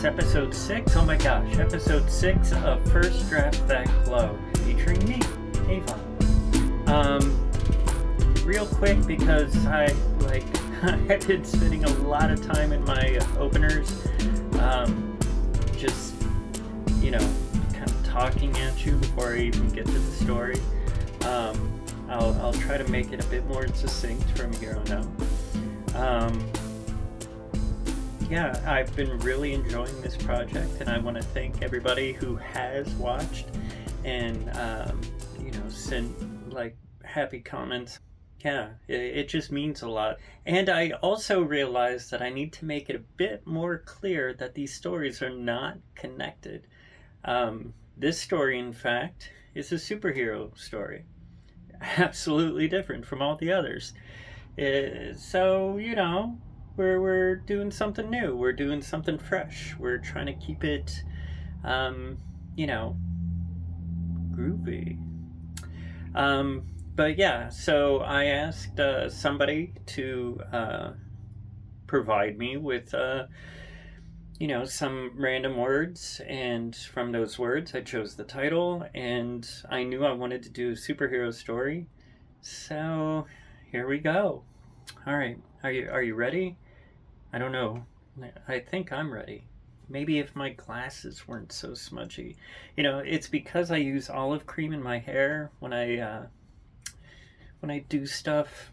It's episode six. Oh my gosh, episode six of First Draft That Glow, featuring me, Avon. Um, real quick because I like I've been spending a lot of time in my openers, um, just you know, kind of talking at you before I even get to the story. Um, I'll I'll try to make it a bit more succinct from here on out. Um, yeah, I've been really enjoying this project, and I want to thank everybody who has watched and um, you know sent like happy comments. Yeah, it, it just means a lot. And I also realized that I need to make it a bit more clear that these stories are not connected. Um, this story, in fact, is a superhero story, absolutely different from all the others. Uh, so you know, we're we're doing something new. We're doing something fresh. We're trying to keep it, um, you know, groovy. Um, but yeah, so I asked uh, somebody to uh, provide me with, uh, you know, some random words, and from those words, I chose the title, and I knew I wanted to do a superhero story. So here we go. All right, are you are you ready? I don't know. I think I'm ready. Maybe if my glasses weren't so smudgy. You know, it's because I use olive cream in my hair when I uh, when I do stuff.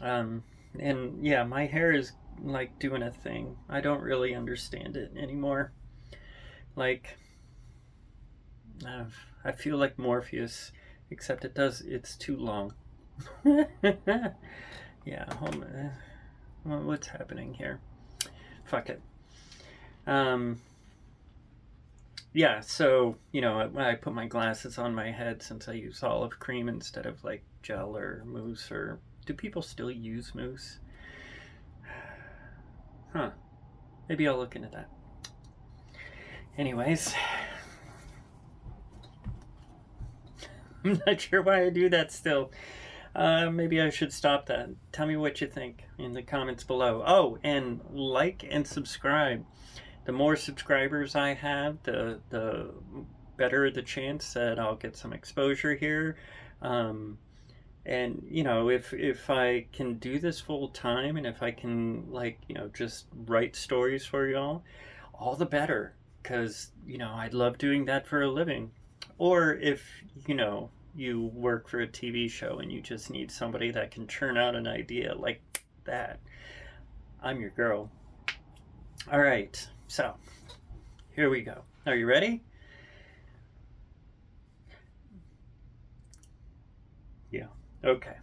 Um, and yeah, my hair is like doing a thing. I don't really understand it anymore. Like, uh, I feel like Morpheus, except it does. It's too long. yeah. Hold on. What's happening here? Fuck it. Um. Yeah, so you know, I, I put my glasses on my head since I use olive cream instead of like gel or mousse. Or do people still use mousse? Huh. Maybe I'll look into that. Anyways, I'm not sure why I do that still. Uh, maybe I should stop that. Tell me what you think in the comments below. Oh, and like and subscribe. The more subscribers I have, the the better the chance that I'll get some exposure here. Um, and you know, if if I can do this full time, and if I can like you know just write stories for y'all, all the better. Because you know, I'd love doing that for a living. Or if you know you work for a TV show and you just need somebody that can churn out an idea like that, I'm your girl. All right, so here we go. Are you ready? Yeah, okay.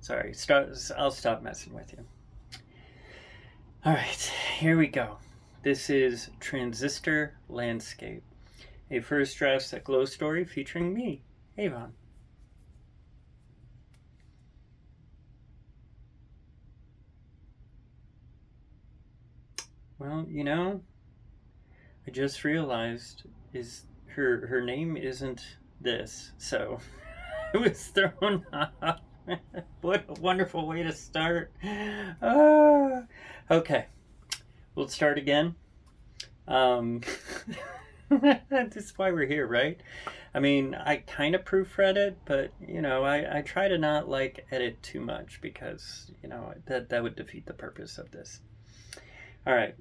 Sorry, start, I'll stop messing with you. All right, here we go. This is Transistor Landscape, a first draft glow story featuring me, Avon. Well, you know, I just realized is her her name isn't this, so I was thrown off. what a wonderful way to start. Ah, okay, we'll start again. Um, that's why we're here, right? I mean, I kind of proofread it, but you know, I, I try to not like edit too much because you know that that would defeat the purpose of this. All right.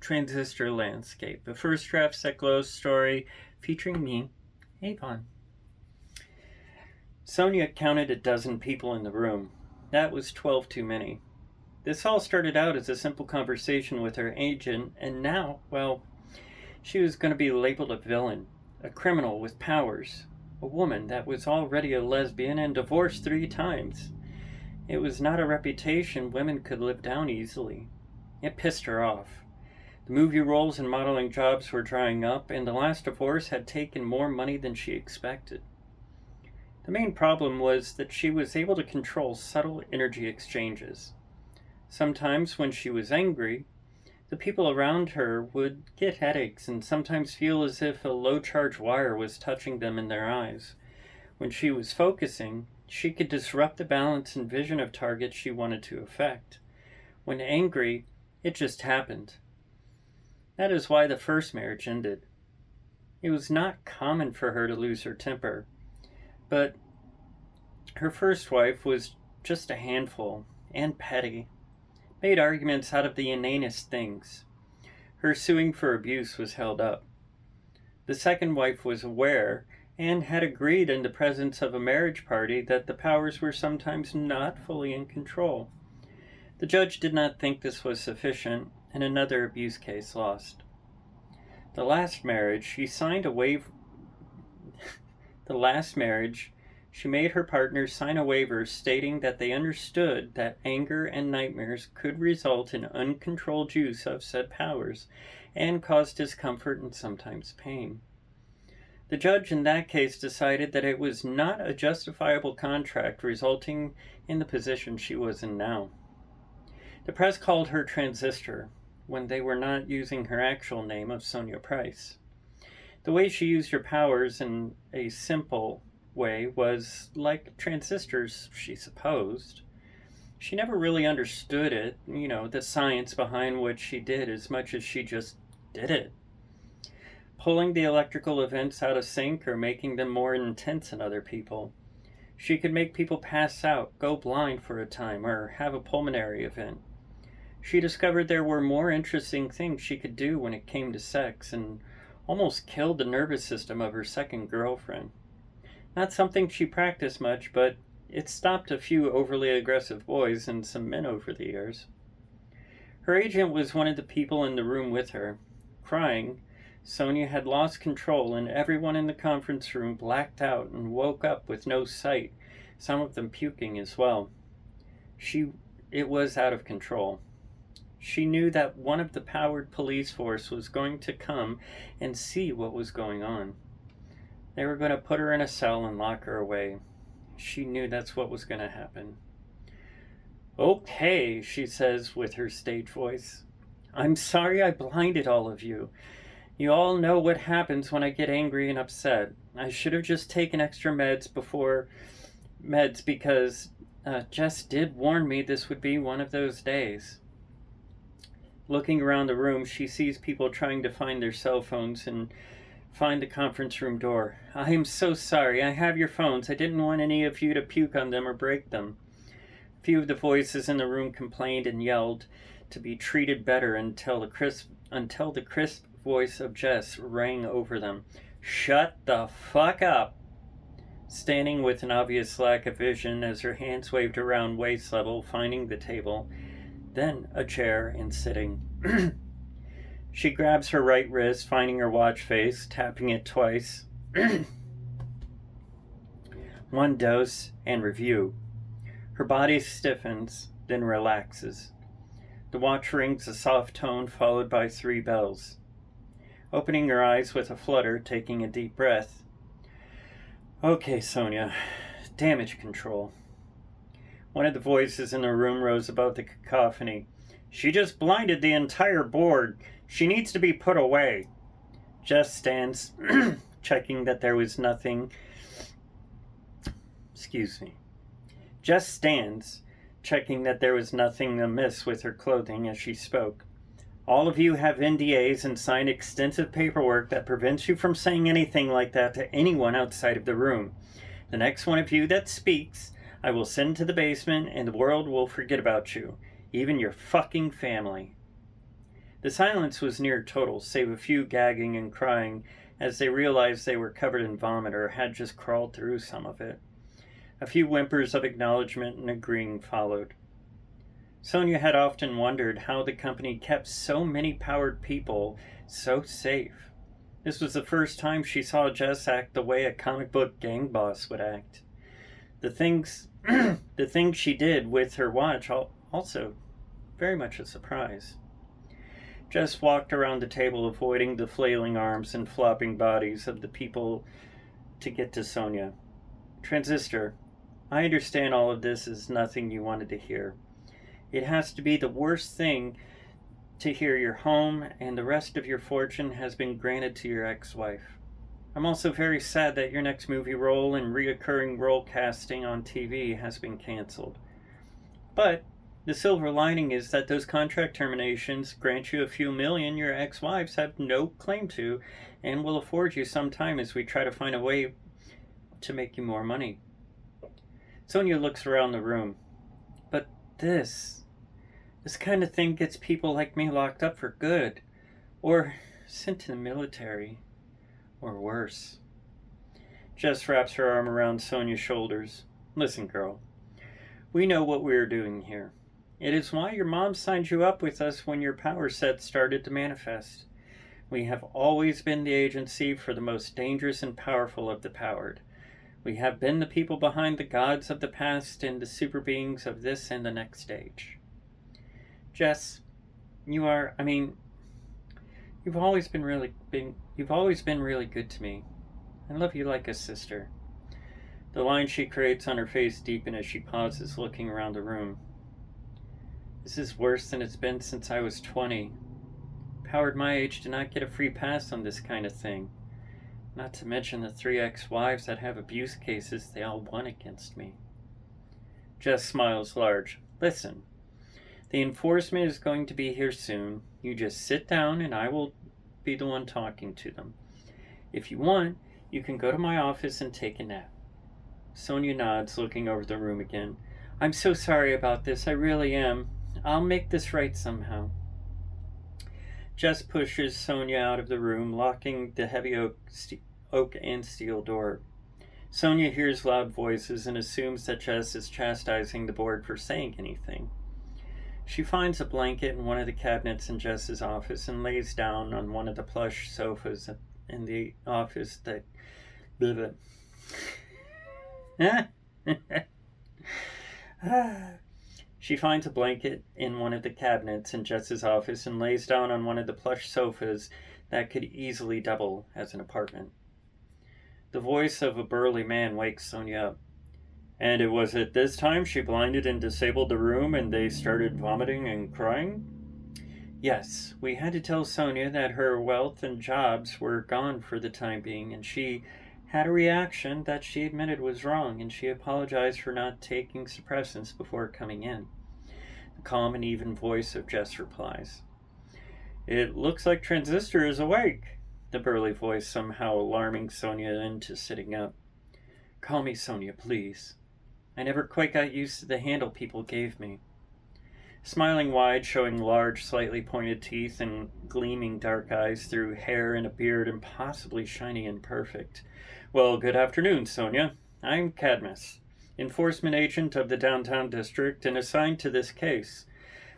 Transistor Landscape, the first draft set glow story featuring me, Avon. Sonia counted a dozen people in the room. That was 12 too many. This all started out as a simple conversation with her agent, and now, well, she was going to be labeled a villain, a criminal with powers, a woman that was already a lesbian and divorced three times. It was not a reputation women could live down easily. It pissed her off. The movie roles and modeling jobs were drying up, and the last divorce had taken more money than she expected. The main problem was that she was able to control subtle energy exchanges. Sometimes, when she was angry, the people around her would get headaches and sometimes feel as if a low charge wire was touching them in their eyes. When she was focusing, she could disrupt the balance and vision of targets she wanted to affect. When angry, It just happened. That is why the first marriage ended. It was not common for her to lose her temper, but her first wife was just a handful and petty, made arguments out of the inanest things. Her suing for abuse was held up. The second wife was aware and had agreed in the presence of a marriage party that the powers were sometimes not fully in control. The judge did not think this was sufficient, and another abuse case lost. The last marriage, she signed a waiver. the last marriage, she made her partner sign a waiver stating that they understood that anger and nightmares could result in uncontrolled use of said powers and cause discomfort and sometimes pain. The judge in that case decided that it was not a justifiable contract, resulting in the position she was in now. The press called her transistor when they were not using her actual name of Sonia Price. The way she used her powers in a simple way was like transistors, she supposed. She never really understood it, you know, the science behind what she did as much as she just did it pulling the electrical events out of sync or making them more intense in other people. She could make people pass out, go blind for a time, or have a pulmonary event. She discovered there were more interesting things she could do when it came to sex and almost killed the nervous system of her second girlfriend. Not something she practiced much, but it stopped a few overly aggressive boys and some men over the years. Her agent was one of the people in the room with her, crying Sonia had lost control, and everyone in the conference room blacked out and woke up with no sight, some of them puking as well. She it was out of control. She knew that one of the powered police force was going to come and see what was going on. They were going to put her in a cell and lock her away. She knew that's what was going to happen. Okay, she says with her stage voice. I'm sorry I blinded all of you. You all know what happens when I get angry and upset. I should have just taken extra meds before meds because uh, Jess did warn me this would be one of those days. Looking around the room, she sees people trying to find their cell phones and find the conference room door. I am so sorry. I have your phones. I didn't want any of you to puke on them or break them. A few of the voices in the room complained and yelled to be treated better until the crisp until the crisp voice of Jess rang over them. Shut the fuck up! Standing with an obvious lack of vision as her hands waved around waist level, finding the table, then a chair, and sitting. she grabs her right wrist, finding her watch face, tapping it twice. One dose and review. Her body stiffens, then relaxes. The watch rings a soft tone followed by three bells opening her eyes with a flutter, taking a deep breath. Okay, Sonia, damage control. One of the voices in the room rose above the cacophony. She just blinded the entire board. She needs to be put away. Jess stands, checking that there was nothing. Excuse me. Jess stands, checking that there was nothing amiss with her clothing as she spoke. All of you have NDAs and signed extensive paperwork that prevents you from saying anything like that to anyone outside of the room. The next one of you that speaks, I will send to the basement and the world will forget about you, even your fucking family. The silence was near total, save a few gagging and crying as they realized they were covered in vomit or had just crawled through some of it. A few whimpers of acknowledgement and agreeing followed. Sonia had often wondered how the company kept so many powered people so safe. This was the first time she saw Jess act the way a comic book gang boss would act. The things the things she did with her watch also very much a surprise. Jess walked around the table avoiding the flailing arms and flopping bodies of the people to get to Sonia. Transistor, I understand all of this is nothing you wanted to hear. It has to be the worst thing to hear your home and the rest of your fortune has been granted to your ex wife. I'm also very sad that your next movie role and reoccurring role casting on TV has been canceled. But The silver lining is that those contract terminations grant you a few million your ex wives have no claim to and will afford you some time as we try to find a way to make you more money. Sonia looks around the room. But this, this kind of thing gets people like me locked up for good, or sent to the military, or worse. Jess wraps her arm around Sonia's shoulders. Listen, girl, we know what we are doing here. It is why your mom signed you up with us when your power set started to manifest. We have always been the agency for the most dangerous and powerful of the powered. We have been the people behind the gods of the past and the super beings of this and the next stage. Jess, you are, I mean, you've always been really been, you've always been really good to me. I love you like a sister. The lines she creates on her face deepen as she pauses, looking around the room. This is worse than it's been since I was 20. Howard my age did not get a free pass on this kind of thing. Not to mention the three ex wives that have abuse cases they all won against me. Jess smiles large. Listen, the enforcement is going to be here soon. You just sit down and I will be the one talking to them. If you want, you can go to my office and take a nap. Sonia nods, looking over the room again. I'm so sorry about this, I really am. I'll make this right somehow. Jess pushes Sonia out of the room, locking the heavy oak, st- oak and steel door. Sonia hears loud voices and assumes that Jess is chastising the board for saying anything. She finds a blanket in one of the cabinets in Jess's office and lays down on one of the plush sofas in the office that. Blah, blah. She finds a blanket in one of the cabinets in Jess's office and lays down on one of the plush sofas that could easily double as an apartment. The voice of a burly man wakes Sonia up. And it was at this time she blinded and disabled the room and they started vomiting and crying? Yes, we had to tell Sonia that her wealth and jobs were gone for the time being, and she had a reaction that she admitted was wrong, and she apologized for not taking suppressants before coming in. The calm and even voice of Jess replies. It looks like Transistor is awake, the burly voice somehow alarming Sonia into sitting up. Call me Sonia, please. I never quite got used to the handle people gave me. Smiling wide, showing large, slightly pointed teeth and gleaming dark eyes through hair and a beard impossibly shiny and perfect, well, good afternoon, Sonia. I'm Cadmus, enforcement agent of the downtown district and assigned to this case.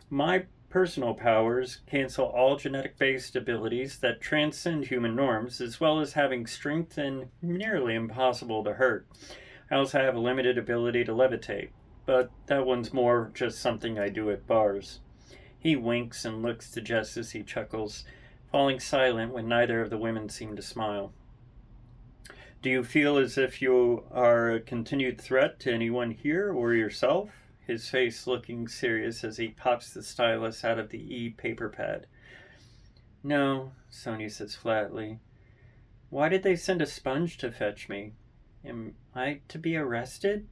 My personal powers cancel all genetic based abilities that transcend human norms, as well as having strength and nearly impossible to hurt. I also have a limited ability to levitate, but that one's more just something I do at bars. He winks and looks to Jess as he chuckles, falling silent when neither of the women seem to smile. Do you feel as if you are a continued threat to anyone here or yourself? His face looking serious as he pops the stylus out of the e paper pad. No, Sonia says flatly. Why did they send a sponge to fetch me? Am I to be arrested?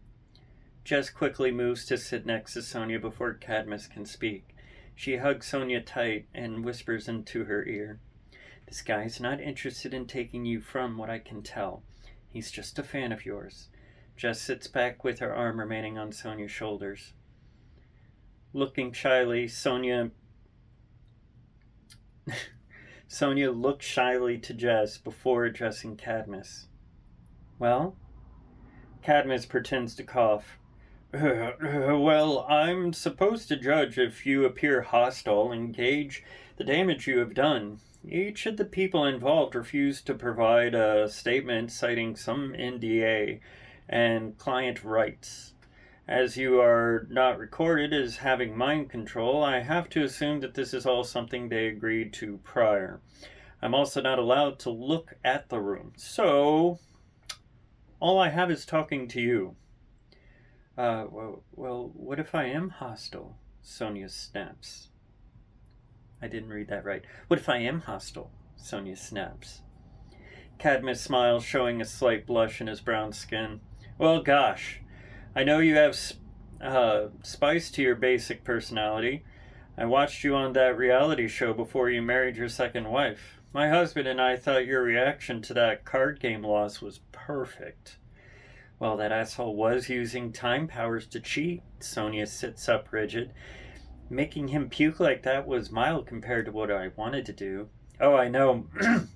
Jess quickly moves to sit next to Sonia before Cadmus can speak. She hugs Sonia tight and whispers into her ear. This guy's not interested in taking you from what I can tell. He's just a fan of yours. Jess sits back with her arm remaining on Sonia's shoulders. Looking shyly, Sonia Sonia looks shyly to Jess before addressing Cadmus. Well? Cadmus pretends to cough. well, I'm supposed to judge if you appear hostile and gauge the damage you have done. Each of the people involved refused to provide a statement citing some NDA and client rights. As you are not recorded as having mind control, I have to assume that this is all something they agreed to prior. I'm also not allowed to look at the room. So, all I have is talking to you. Uh, well, well what if I am hostile? Sonia snaps. I didn't read that right. What if I am hostile? Sonia snaps. Cadmus smiles, showing a slight blush in his brown skin. Well, gosh, I know you have. Uh, spice to your basic personality. I watched you on that reality show before you married your second wife. My husband and I thought your reaction to that card game loss was perfect. Well, that asshole was using time powers to cheat. Sonia sits up rigid. Making him puke like that was mild compared to what I wanted to do. Oh, I know.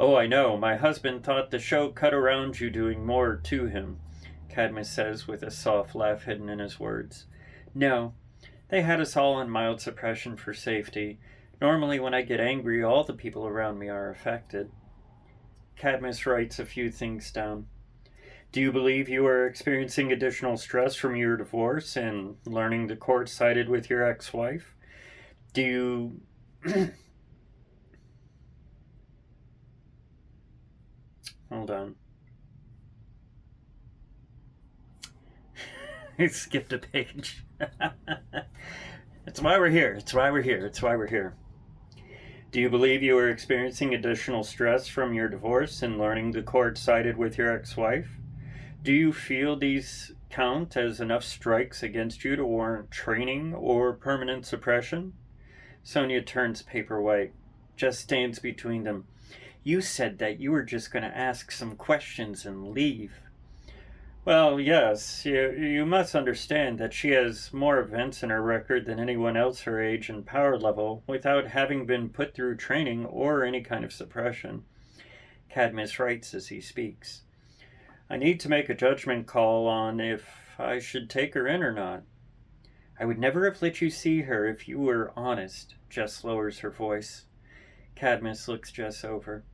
oh, I know. My husband thought the show cut around you doing more to him, Cadmus says with a soft laugh hidden in his words. No, they had us all on mild suppression for safety. Normally, when I get angry, all the people around me are affected. Cadmus writes a few things down. Do you believe you are experiencing additional stress from your divorce and learning the court sided with your ex wife? Do you. Hold on. I skipped a page. It's why we're here. It's why we're here. It's why we're here. Do you believe you are experiencing additional stress from your divorce and learning the court sided with your ex wife? Do you feel these count as enough strikes against you to warrant training or permanent suppression? Sonia turns paper white. Jess stands between them. You said that you were just going to ask some questions and leave. Well, yes, you, you must understand that she has more events in her record than anyone else her age and power level without having been put through training or any kind of suppression. Cadmus writes as he speaks. I need to make a judgment call on if I should take her in or not. I would never have let you see her if you were honest. Jess lowers her voice. Cadmus looks Jess over.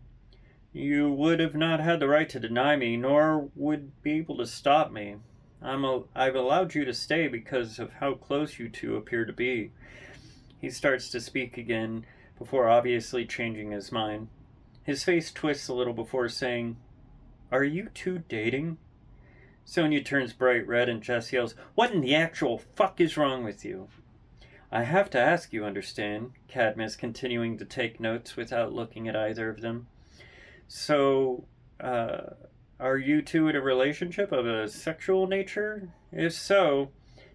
You would have not had the right to deny me, nor would be able to stop me. I'm a, I've allowed you to stay because of how close you two appear to be. He starts to speak again, before obviously changing his mind. His face twists a little before saying, are you two dating? Sonia turns bright red and Jess yells, What in the actual fuck is wrong with you? I have to ask you, understand, Cadmus continuing to take notes without looking at either of them. So, uh, are you two in a relationship of a sexual nature? If so,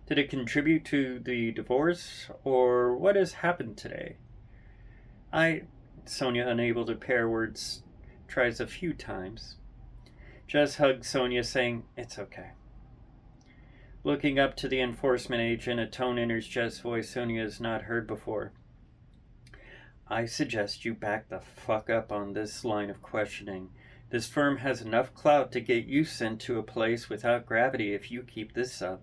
did it contribute to the divorce, or what has happened today? I, Sonia, unable to pair words, tries a few times. Jess hugs Sonia, saying, It's okay. Looking up to the enforcement agent, a tone enters Jess' voice Sonia has not heard before. I suggest you back the fuck up on this line of questioning. This firm has enough clout to get you sent to a place without gravity if you keep this up.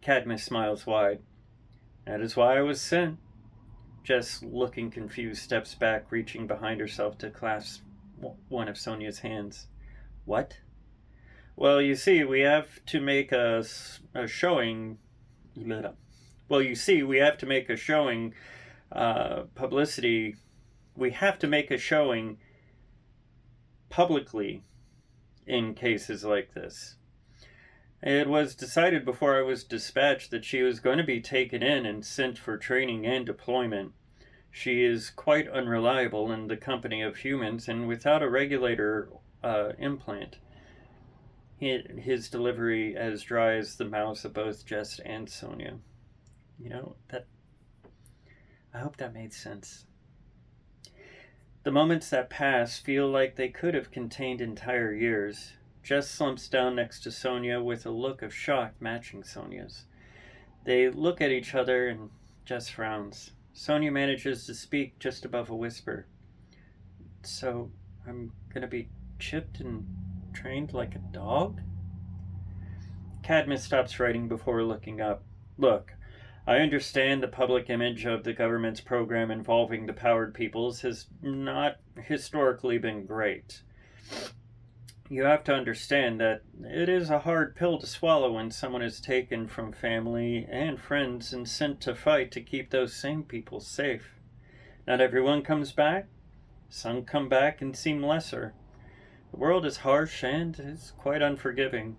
Cadmus smiles wide. That is why I was sent. Jess, looking confused, steps back, reaching behind herself to clasp one of Sonia's hands. What? Well, you see, we have to make a, a showing. Well, you see, we have to make a showing uh, publicity. We have to make a showing publicly in cases like this. It was decided before I was dispatched that she was going to be taken in and sent for training and deployment. She is quite unreliable in the company of humans, and without a regulator uh, implant. His delivery as dry as the mouths of both Jess and Sonia. You know, that. I hope that made sense. The moments that pass feel like they could have contained entire years. Jess slumps down next to Sonia with a look of shock matching Sonia's. They look at each other and Jess frowns. Sonia manages to speak just above a whisper. So, I'm gonna be chipped and trained like a dog? Cadmus stops writing before looking up. Look, I understand the public image of the government's program involving the powered peoples has not historically been great. You have to understand that it is a hard pill to swallow when someone is taken from family and friends and sent to fight to keep those same people safe. Not everyone comes back. Some come back and seem lesser. The world is harsh and is quite unforgiving.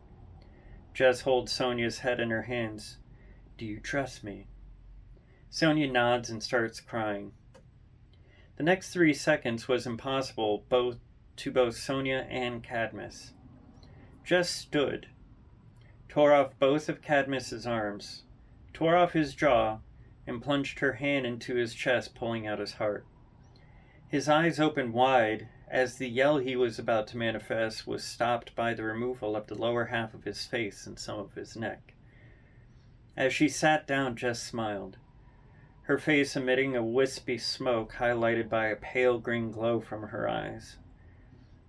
Jess holds Sonia's head in her hands. Do you trust me? Sonia nods and starts crying. The next three seconds was impossible both to both Sonia and Cadmus. Jess stood. tore off both of Cadmus's arms, tore off his jaw, and plunged her hand into his chest, pulling out his heart. His eyes opened wide as the yell he was about to manifest was stopped by the removal of the lower half of his face and some of his neck. As she sat down, Jess smiled, her face emitting a wispy smoke highlighted by a pale green glow from her eyes.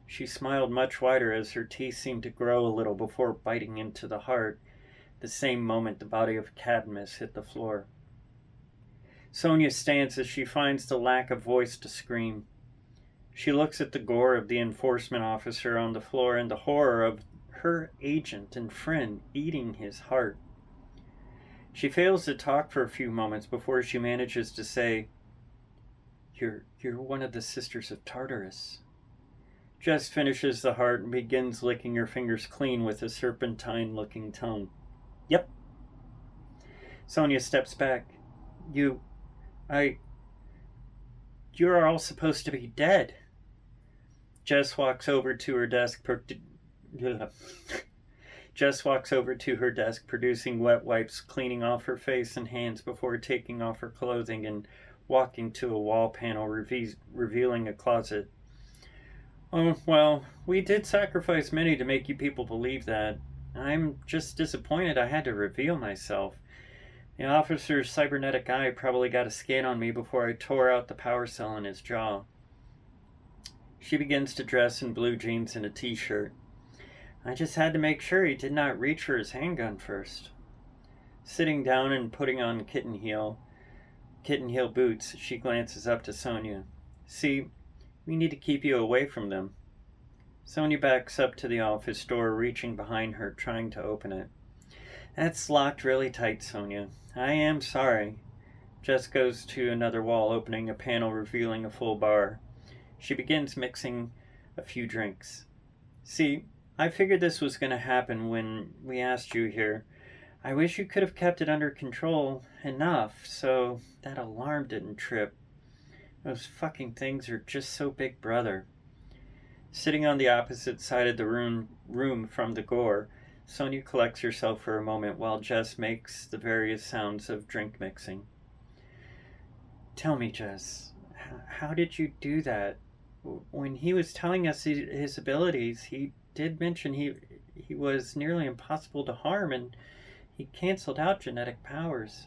She smiled much wider as her teeth seemed to grow a little before biting into the heart, the same moment the body of Cadmus hit the floor. Sonia stands as she finds the lack of voice to scream. She looks at the gore of the enforcement officer on the floor and the horror of her agent and friend eating his heart. She fails to talk for a few moments before she manages to say, You're, you're one of the sisters of Tartarus. Jess finishes the heart and begins licking her fingers clean with a serpentine looking tongue. Yep. Sonia steps back. You. I. You're all supposed to be dead. Jess walks over to her desk. Per- Jess walks over to her desk, producing wet wipes, cleaning off her face and hands before taking off her clothing and walking to a wall panel, reve- revealing a closet. Oh, well, we did sacrifice many to make you people believe that. I'm just disappointed I had to reveal myself. The officer's cybernetic eye probably got a scan on me before I tore out the power cell in his jaw. She begins to dress in blue jeans and a t shirt. I just had to make sure he did not reach for his handgun first. Sitting down and putting on kitten heel, kitten heel boots, she glances up to Sonia. See, we need to keep you away from them. Sonia backs up to the office door, reaching behind her, trying to open it. That's locked really tight, Sonia. I am sorry. Jess goes to another wall, opening a panel revealing a full bar. She begins mixing a few drinks. See, I figured this was going to happen when we asked you here. I wish you could have kept it under control enough so that alarm didn't trip. Those fucking things are just so big brother. Sitting on the opposite side of the room, room from the gore, Sonia collects herself for a moment while Jess makes the various sounds of drink mixing. Tell me, Jess, how did you do that? When he was telling us his abilities, he did mention he he was nearly impossible to harm, and he canceled out genetic powers.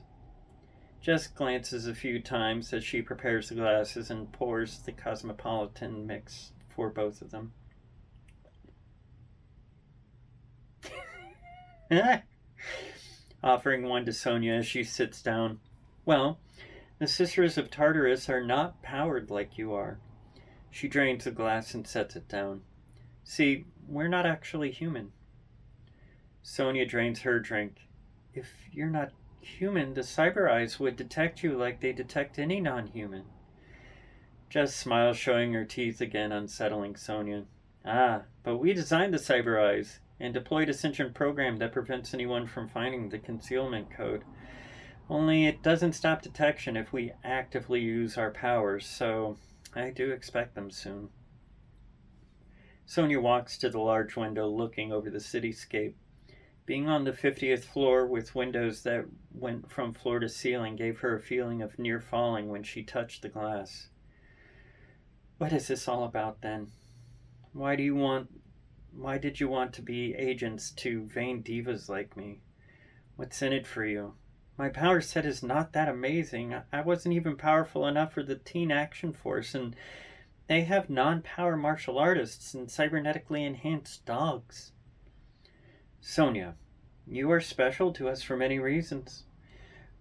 Jess glances a few times as she prepares the glasses and pours the cosmopolitan mix for both of them. Offering one to Sonia as she sits down. Well, the Sisters of Tartarus are not powered like you are. She drains the glass and sets it down. See, we're not actually human. Sonia drains her drink. If you're not human, the cyber eyes would detect you like they detect any non human. Jess smiles, showing her teeth again, unsettling Sonia. Ah, but we designed the cyber eyes and deployed a sentient program that prevents anyone from finding the concealment code. Only it doesn't stop detection if we actively use our powers, so I do expect them soon. Sonia walks to the large window looking over the cityscape. Being on the 50th floor with windows that went from floor to ceiling gave her a feeling of near falling when she touched the glass. What is this all about then? Why do you want why did you want to be agents to vain divas like me? What's in it for you? My power set is not that amazing. I wasn't even powerful enough for the Teen Action Force, and they have non power martial artists and cybernetically enhanced dogs. Sonia, you are special to us for many reasons.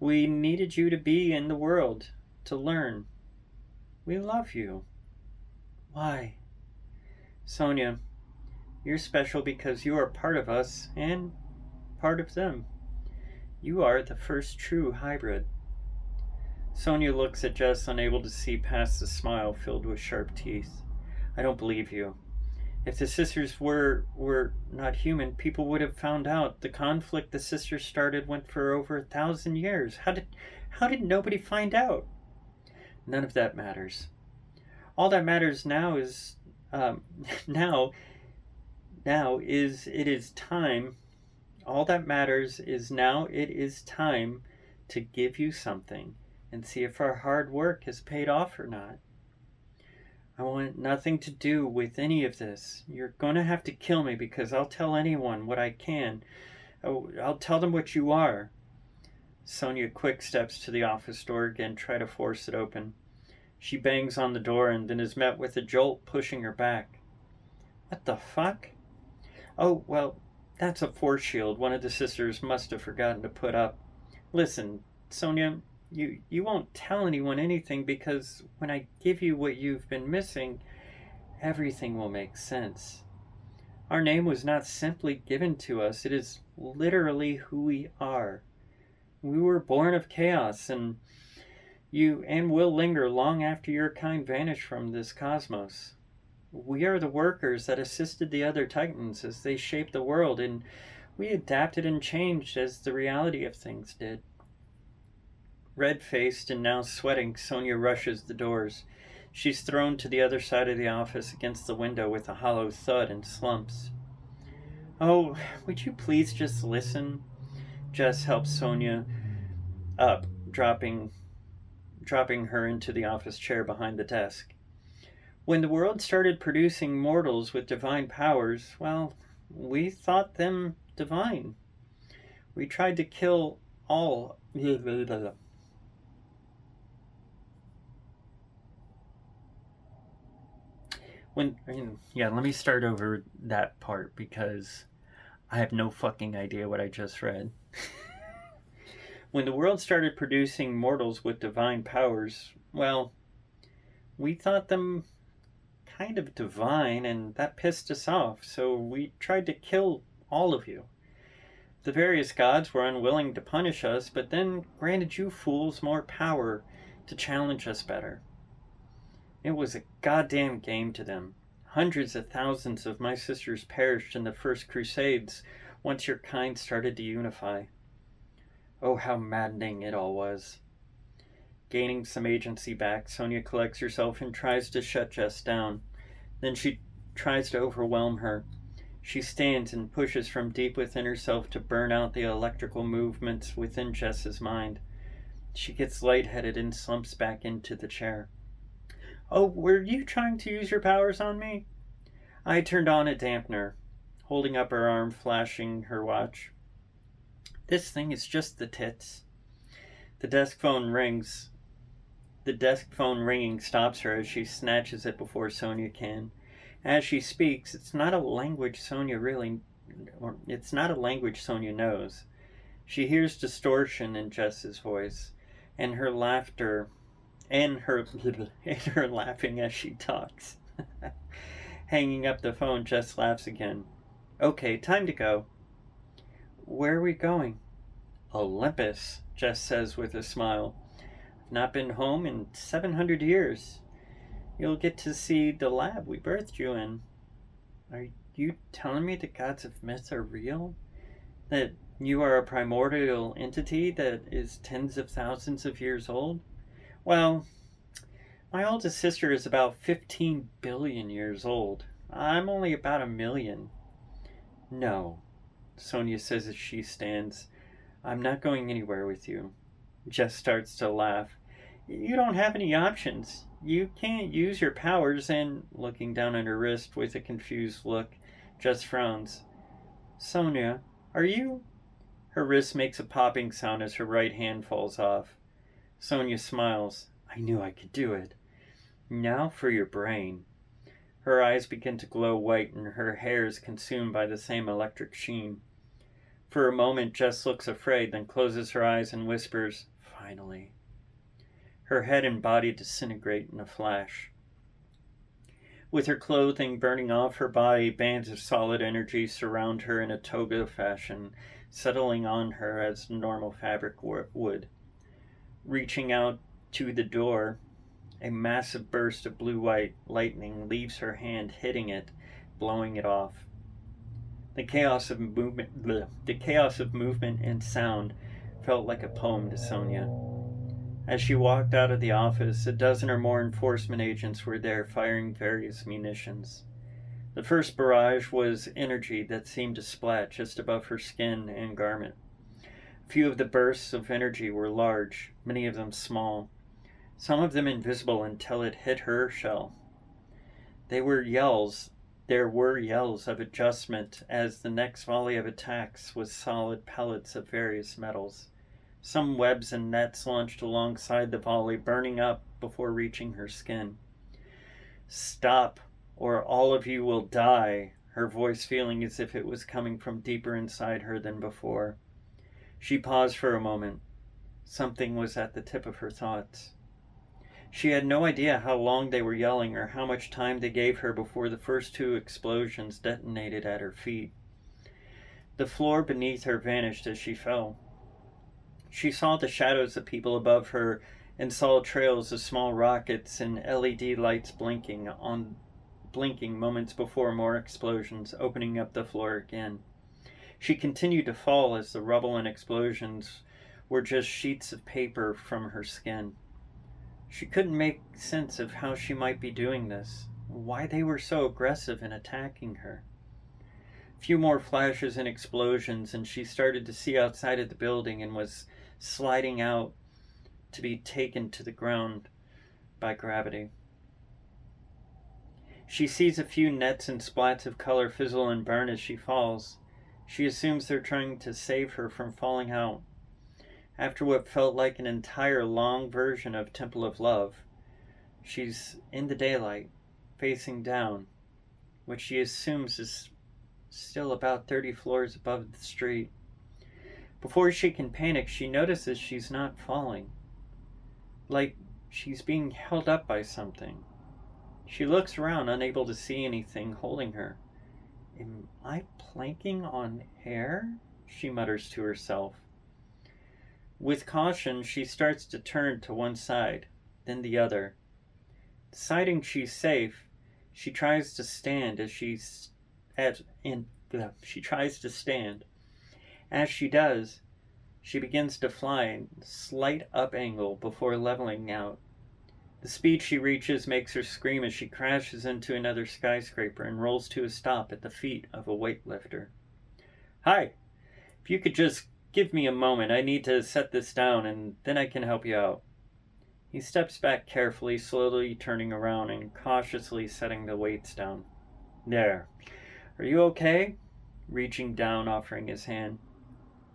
We needed you to be in the world, to learn. We love you. Why? Sonia, you're special because you are part of us and part of them. You are the first true hybrid. Sonia looks at Jess, unable to see past the smile filled with sharp teeth. I don't believe you. If the sisters were were not human, people would have found out. The conflict the sisters started went for over a thousand years. How did how did nobody find out? None of that matters. All that matters now is um, now now is it is time All that matters is now it is time to give you something and see if our hard work has paid off or not. I want nothing to do with any of this. You're going to have to kill me because I'll tell anyone what I can. Oh, I'll tell them what you are. Sonia quick steps to the office door again, try to force it open. She bangs on the door and then is met with a jolt pushing her back. What the fuck? Oh, well, that's a force shield one of the sisters must have forgotten to put up. Listen, Sonia, you you won't tell anyone anything because when I give you what you've been missing, everything will make sense. Our name was not simply given to us, it is literally who we are. We were born of chaos and you and will linger long after your kind vanish from this cosmos. We are the workers that assisted the other titans as they shaped the world and we adapted and changed as the reality of things did. Red faced and now sweating, Sonia rushes the doors. She's thrown to the other side of the office against the window with a hollow thud and slumps. Oh, would you please just listen? Jess helps Sonia up, dropping dropping her into the office chair behind the desk. When the world started producing mortals with divine powers, well, we thought them divine. We tried to kill all when yeah let me start over that part because i have no fucking idea what i just read when the world started producing mortals with divine powers well we thought them kind of divine and that pissed us off so we tried to kill all of you the various gods were unwilling to punish us but then granted you fools more power to challenge us better it was a goddamn game to them. Hundreds of thousands of my sisters perished in the first crusades once your kind started to unify. Oh, how maddening it all was. Gaining some agency back, Sonia collects herself and tries to shut Jess down. Then she tries to overwhelm her. She stands and pushes from deep within herself to burn out the electrical movements within Jess's mind. She gets lightheaded and slumps back into the chair. Oh, were you trying to use your powers on me? I turned on a dampener, holding up her arm, flashing her watch. This thing is just the tits. The desk phone rings. The desk phone ringing stops her as she snatches it before Sonia can. As she speaks, it's not a language Sonia really, or it's not a language Sonia knows. She hears distortion in Jess's voice, and her laughter and her and her laughing as she talks. Hanging up the phone, Jess laughs again. Okay, time to go. Where are we going? Olympus, Jess says with a smile. Not been home in 700 years. You'll get to see the lab we birthed you in. Are you telling me the gods of myth are real? That you are a primordial entity that is tens of thousands of years old? Well, my oldest sister is about 15 billion years old. I'm only about a million. No, Sonia says as she stands. I'm not going anywhere with you. Jess starts to laugh. You don't have any options. You can't use your powers, and looking down at her wrist with a confused look, Jess frowns. Sonia, are you? Her wrist makes a popping sound as her right hand falls off. Sonia smiles. I knew I could do it. Now for your brain. Her eyes begin to glow white and her hair is consumed by the same electric sheen. For a moment, Jess looks afraid, then closes her eyes and whispers, Finally. Her head and body disintegrate in a flash. With her clothing burning off her body, bands of solid energy surround her in a toga fashion, settling on her as normal fabric would. Reaching out to the door, a massive burst of blue white lightning leaves her hand, hitting it, blowing it off. The chaos of movement, bleh, the chaos of movement and sound felt like a poem to Sonia. As she walked out of the office, a dozen or more enforcement agents were there firing various munitions. The first barrage was energy that seemed to splat just above her skin and garment. A few of the bursts of energy were large, many of them small, some of them invisible until it hit her shell. They were yells. There were yells of adjustment as the next volley of attacks was solid pellets of various metals. Some webs and nets launched alongside the volley, burning up before reaching her skin. Stop, or all of you will die, her voice feeling as if it was coming from deeper inside her than before. She paused for a moment. Something was at the tip of her thoughts. She had no idea how long they were yelling or how much time they gave her before the first two explosions detonated at her feet. The floor beneath her vanished as she fell. She saw the shadows of people above her and saw trails of small rockets and LED lights blinking on blinking moments before more explosions, opening up the floor again. She continued to fall as the rubble and explosions were just sheets of paper from her skin. She couldn't make sense of how she might be doing this, why they were so aggressive in attacking her. A few more flashes and explosions, and she started to see outside of the building and was sliding out to be taken to the ground by gravity. She sees a few nets and splats of color fizzle and burn as she falls. She assumes they're trying to save her from falling out. After what felt like an entire long version of Temple of Love, she's in the daylight, facing down, which she assumes is still about 30 floors above the street. Before she can panic, she notices she's not falling. Like she's being held up by something. She looks around, unable to see anything holding her. Am I planking on air? She mutters to herself. With caution, she starts to turn to one side, then the other. Deciding she's safe, she tries to stand as she's at in uh, she tries to stand. As she does, she begins to fly in slight up angle before leveling out. The speed she reaches makes her scream as she crashes into another skyscraper and rolls to a stop at the feet of a weightlifter. Hi! If you could just give me a moment, I need to set this down and then I can help you out. He steps back carefully, slowly turning around and cautiously setting the weights down. There. Are you okay? Reaching down, offering his hand.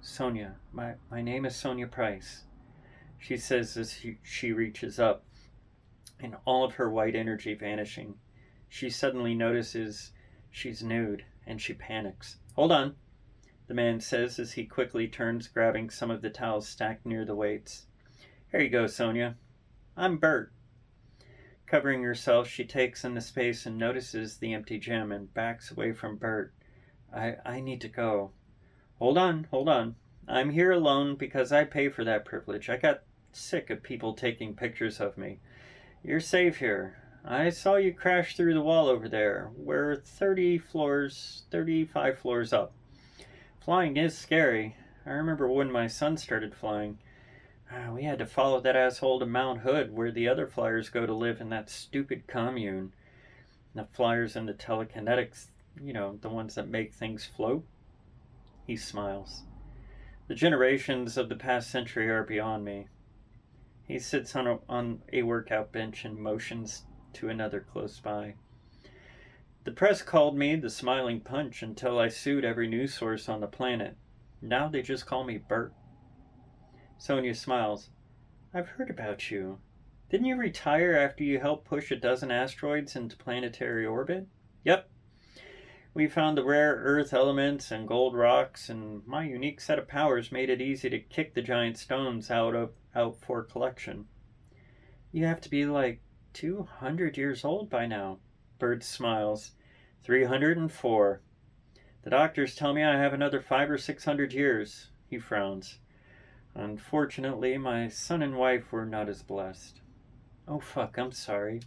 Sonia, my, my name is Sonia Price. She says as she, she reaches up and all of her white energy vanishing. She suddenly notices she's nude and she panics. Hold on, the man says as he quickly turns, grabbing some of the towels stacked near the weights. Here you go, Sonia. I'm Bert. Covering herself, she takes in the space and notices the empty gym and backs away from Bert. I, I need to go. Hold on, hold on. I'm here alone because I pay for that privilege. I got sick of people taking pictures of me. You're safe here. I saw you crash through the wall over there. We're 30 floors, 35 floors up. Flying is scary. I remember when my son started flying. Uh, we had to follow that asshole to Mount Hood, where the other flyers go to live in that stupid commune. The flyers and the telekinetics, you know, the ones that make things float. He smiles. The generations of the past century are beyond me. He sits on a, on a workout bench and motions to another close by. The press called me the Smiling Punch until I sued every news source on the planet. Now they just call me Bert. Sonia smiles. I've heard about you. Didn't you retire after you helped push a dozen asteroids into planetary orbit? Yep. We found the rare earth elements and gold rocks, and my unique set of powers made it easy to kick the giant stones out of out for collection. You have to be like 200 years old by now. Bert smiles. 304. The doctors tell me I have another five or six hundred years. He frowns. Unfortunately, my son and wife were not as blessed. Oh, fuck, I'm sorry.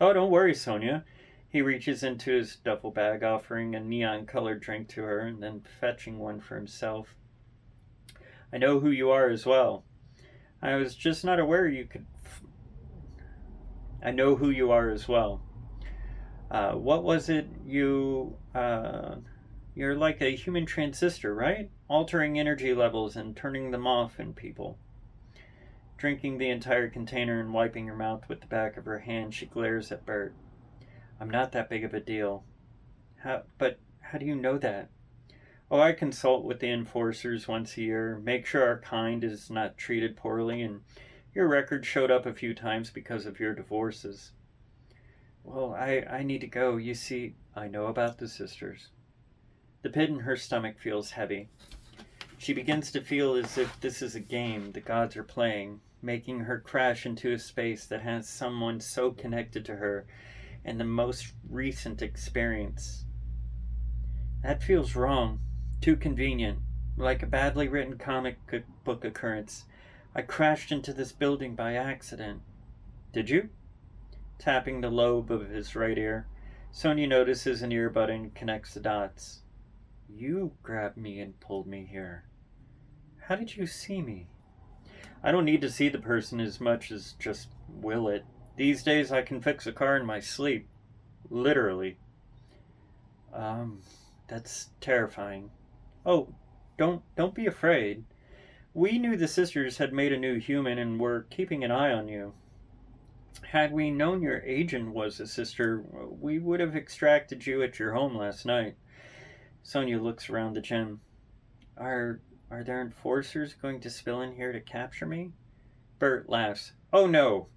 Oh, don't worry, Sonia. He reaches into his duffel bag, offering a neon colored drink to her and then fetching one for himself. I know who you are as well. I was just not aware you could. F- I know who you are as well. Uh, what was it you. Uh, you're like a human transistor, right? Altering energy levels and turning them off in people. Drinking the entire container and wiping her mouth with the back of her hand, she glares at Bert. I'm not that big of a deal. How, but how do you know that? Oh, I consult with the enforcers once a year, make sure our kind is not treated poorly, and your record showed up a few times because of your divorces. Well, I, I need to go. You see, I know about the sisters. The pit in her stomach feels heavy. She begins to feel as if this is a game the gods are playing, making her crash into a space that has someone so connected to her and the most recent experience. That feels wrong, too convenient, like a badly written comic book occurrence. I crashed into this building by accident. Did you? Tapping the lobe of his right ear, Sonia notices an earbud and connects the dots. You grabbed me and pulled me here. How did you see me? I don't need to see the person as much as just will it. These days I can fix a car in my sleep. Literally. Um, that's terrifying. Oh, don't don't be afraid. We knew the sisters had made a new human and were keeping an eye on you. Had we known your agent was a sister, we would have extracted you at your home last night. Sonia looks around the gym. Are are there enforcers going to spill in here to capture me? Bert laughs. Oh no.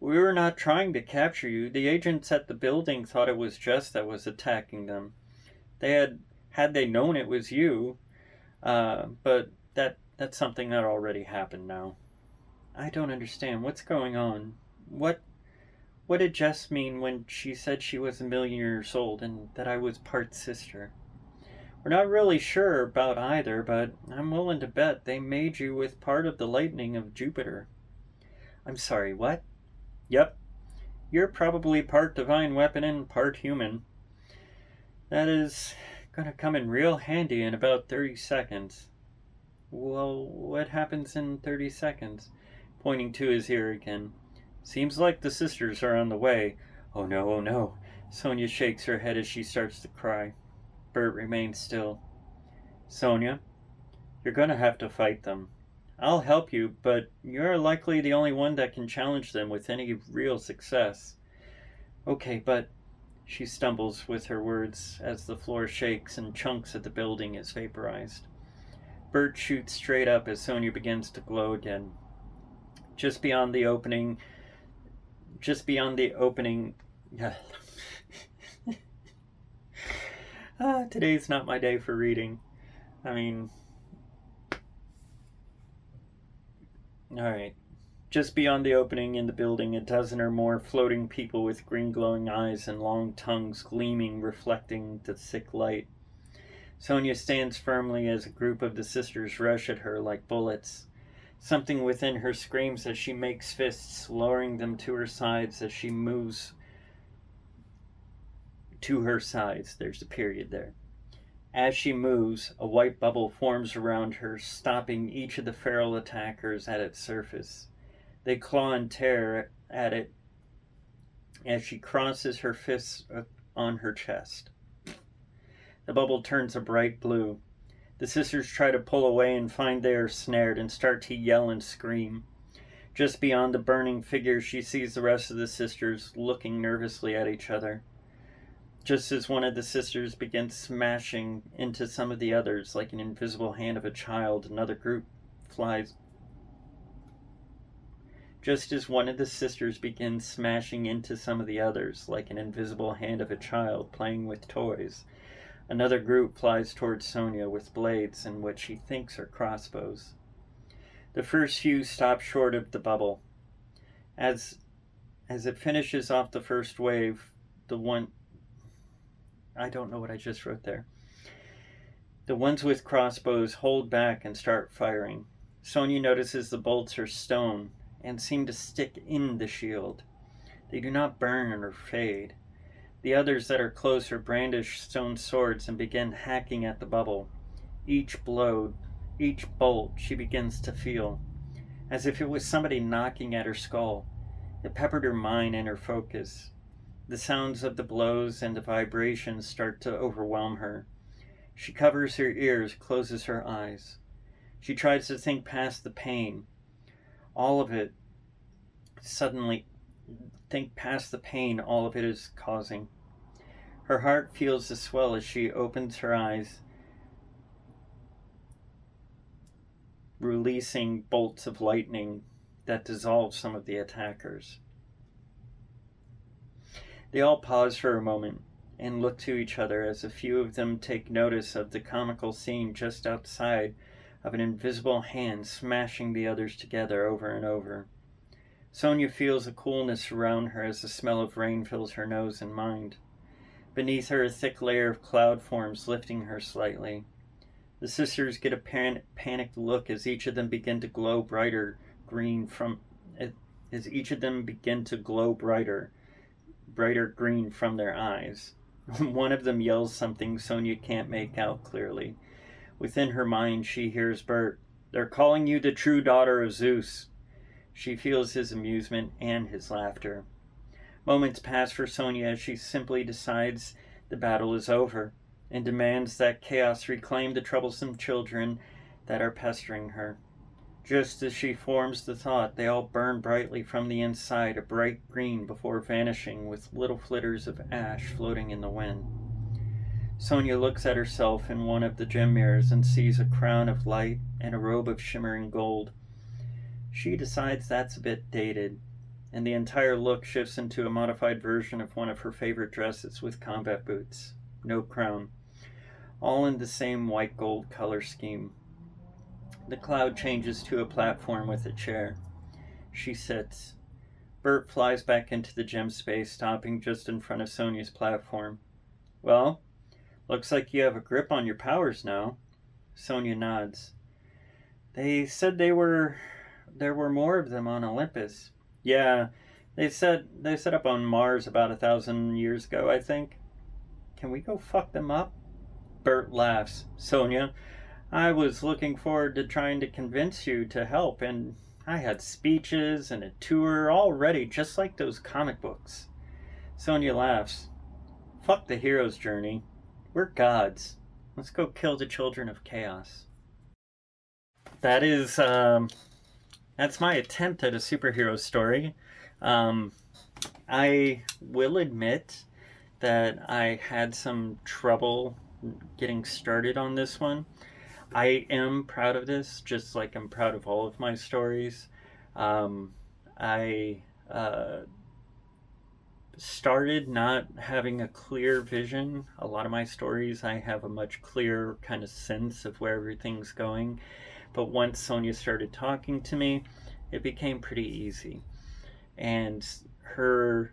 We were not trying to capture you. The agents at the building thought it was Jess that was attacking them. They had had they known it was you, uh, but that that's something that already happened now. I don't understand what's going on. What what did Jess mean when she said she was a million years old and that I was part sister? We're not really sure about either, but I'm willing to bet they made you with part of the lightning of Jupiter. I'm sorry, what? Yep. You're probably part divine weapon and part human. That is gonna come in real handy in about 30 seconds. Well, what happens in 30 seconds? Pointing to his ear again. Seems like the sisters are on the way. Oh no, oh no. Sonia shakes her head as she starts to cry. Bert remains still. Sonia, you're gonna have to fight them. I'll help you, but you're likely the only one that can challenge them with any real success. Okay, but she stumbles with her words as the floor shakes and chunks of the building is vaporized. Bert shoots straight up as Sonia begins to glow again. Just beyond the opening, just beyond the opening. ah, today's not my day for reading. I mean, alright. Just beyond the opening in the building, a dozen or more floating people with green glowing eyes and long tongues gleaming, reflecting the sick light. Sonia stands firmly as a group of the sisters rush at her like bullets. Something within her screams as she makes fists, lowering them to her sides as she moves to her sides. There's a period there. As she moves, a white bubble forms around her, stopping each of the feral attackers at its surface. They claw and tear at it as she crosses her fists uh, on her chest. The bubble turns a bright blue. The sisters try to pull away and find they are snared and start to yell and scream. Just beyond the burning figure, she sees the rest of the sisters looking nervously at each other. Just as one of the sisters begins smashing into some of the others like an invisible hand of a child, another group flies just as one of the sisters begins smashing into some of the others like an invisible hand of a child playing with toys. Another group flies towards Sonia with blades in what she thinks are crossbows. The first few stop short of the bubble. As as it finishes off the first wave, the one I don't know what I just wrote there. The ones with crossbows hold back and start firing. Sonia notices the bolts are stone and seem to stick in the shield. They do not burn or fade. The others that are closer brandish stone swords and begin hacking at the bubble. Each blow, each bolt she begins to feel, as if it was somebody knocking at her skull. It peppered her mind and her focus. The sounds of the blows and the vibrations start to overwhelm her. She covers her ears, closes her eyes. She tries to think past the pain. All of it suddenly think past the pain all of it is causing. Her heart feels the swell as she opens her eyes, releasing bolts of lightning that dissolve some of the attackers. They all pause for a moment and look to each other as a few of them take notice of the comical scene just outside of an invisible hand smashing the others together over and over. Sonia feels a coolness around her as the smell of rain fills her nose and mind. Beneath her, a thick layer of cloud forms, lifting her slightly. The sisters get a pan- panicked look as each of them begin to glow brighter green from as each of them begin to glow brighter, brighter green from their eyes. One of them yells something Sonia can't make out clearly. Within her mind, she hears Bert. They're calling you the true daughter of Zeus. She feels his amusement and his laughter. Moments pass for Sonia as she simply decides the battle is over and demands that chaos reclaim the troublesome children that are pestering her. Just as she forms the thought, they all burn brightly from the inside, a bright green before vanishing with little flitters of ash floating in the wind. Sonia looks at herself in one of the gem mirrors and sees a crown of light and a robe of shimmering gold. She decides that's a bit dated, and the entire look shifts into a modified version of one of her favorite dresses with combat boots, no crown, all in the same white gold color scheme. The cloud changes to a platform with a chair. She sits. Bert flies back into the gem space, stopping just in front of Sonia's platform. Well, looks like you have a grip on your powers now. Sonia nods. They said they were there were more of them on Olympus. Yeah, they said they set up on Mars about a thousand years ago, I think. Can we go fuck them up? Bert laughs. Sonia, I was looking forward to trying to convince you to help, and I had speeches and a tour all ready, just like those comic books. Sonia laughs. Fuck the hero's journey. We're gods. Let's go kill the children of chaos. That is, um, that's my attempt at a superhero story. Um, I will admit that I had some trouble getting started on this one. I am proud of this, just like I'm proud of all of my stories. Um, I uh, started not having a clear vision. A lot of my stories, I have a much clearer kind of sense of where everything's going. But once Sonia started talking to me, it became pretty easy. And her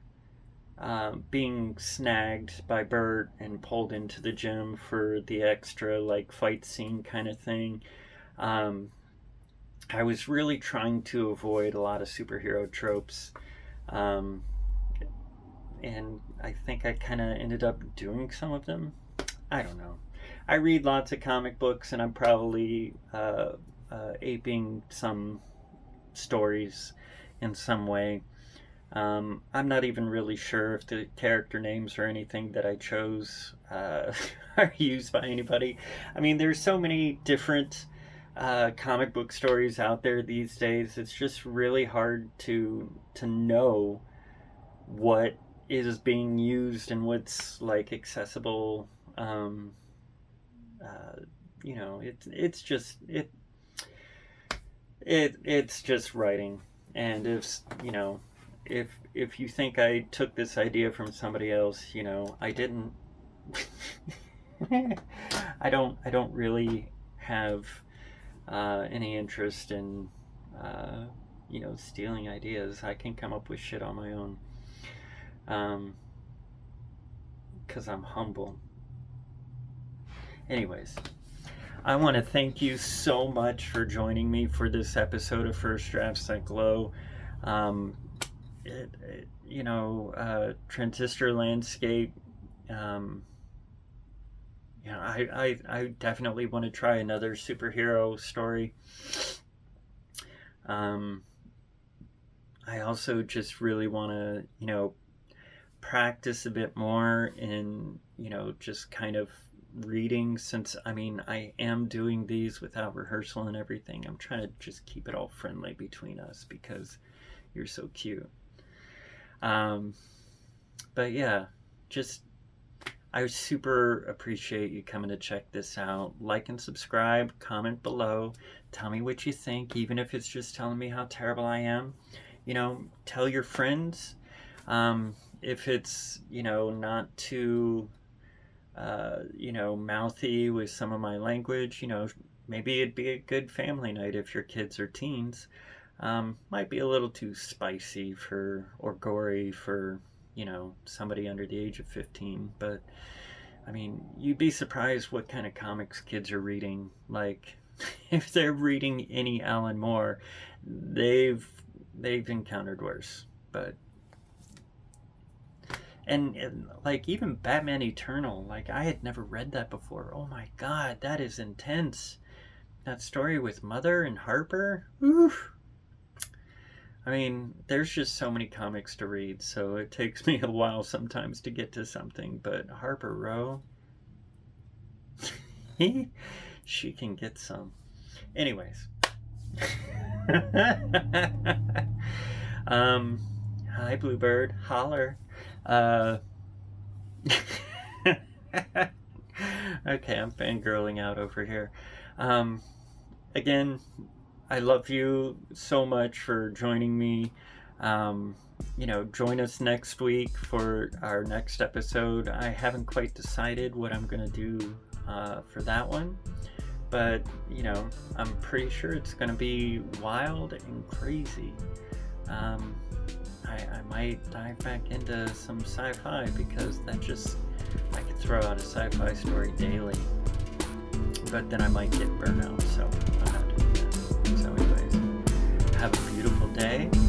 um, being snagged by Bert and pulled into the gym for the extra like fight scene kind of thing. Um, I was really trying to avoid a lot of superhero tropes. Um, and I think I kind of ended up doing some of them. I don't know. I read lots of comic books, and I'm probably uh, uh, aping some stories in some way. Um, I'm not even really sure if the character names or anything that I chose uh, are used by anybody. I mean, there's so many different uh, comic book stories out there these days. It's just really hard to to know what is being used and what's like accessible. Um, uh, you know, it's it's just it it it's just writing, and if you know if if you think I took this idea from somebody else, you know, I didn't. I don't. I don't really have uh, any interest in, uh, you know, stealing ideas. I can come up with shit on my own. Um, because I'm humble. Anyways, I want to thank you so much for joining me for this episode of First Drafts That Glow. Um, you know, uh, transistor landscape. Um, know, I, I, I definitely want to try another superhero story. Um, I also just really want to, you know, practice a bit more in, you know, just kind of reading since I mean I am doing these without rehearsal and everything. I'm trying to just keep it all friendly between us because you're so cute. Um, but yeah, just I super appreciate you coming to check this out. Like and subscribe, comment below, tell me what you think, even if it's just telling me how terrible I am. You know, tell your friends. Um, if it's, you know, not too, uh, you know, mouthy with some of my language, you know, maybe it'd be a good family night if your kids are teens. Um, might be a little too spicy for, or gory for, you know, somebody under the age of 15, but I mean, you'd be surprised what kind of comics kids are reading. Like, if they're reading any Alan Moore, they've they've encountered worse. But and, and, like even Batman Eternal, like I had never read that before. Oh my god, that is intense. That story with Mother and Harper. Oof. I mean, there's just so many comics to read, so it takes me a while sometimes to get to something. But Harper Row, she can get some. Anyways. um, hi, Bluebird. Holler. Uh, okay, I'm fangirling out over here. Um, again, I love you so much for joining me. Um, you know, join us next week for our next episode. I haven't quite decided what I'm going to do uh, for that one, but you know, I'm pretty sure it's going to be wild and crazy. Um, I, I might dive back into some sci fi because that just, I could throw out a sci fi story daily, but then I might get burnout, so day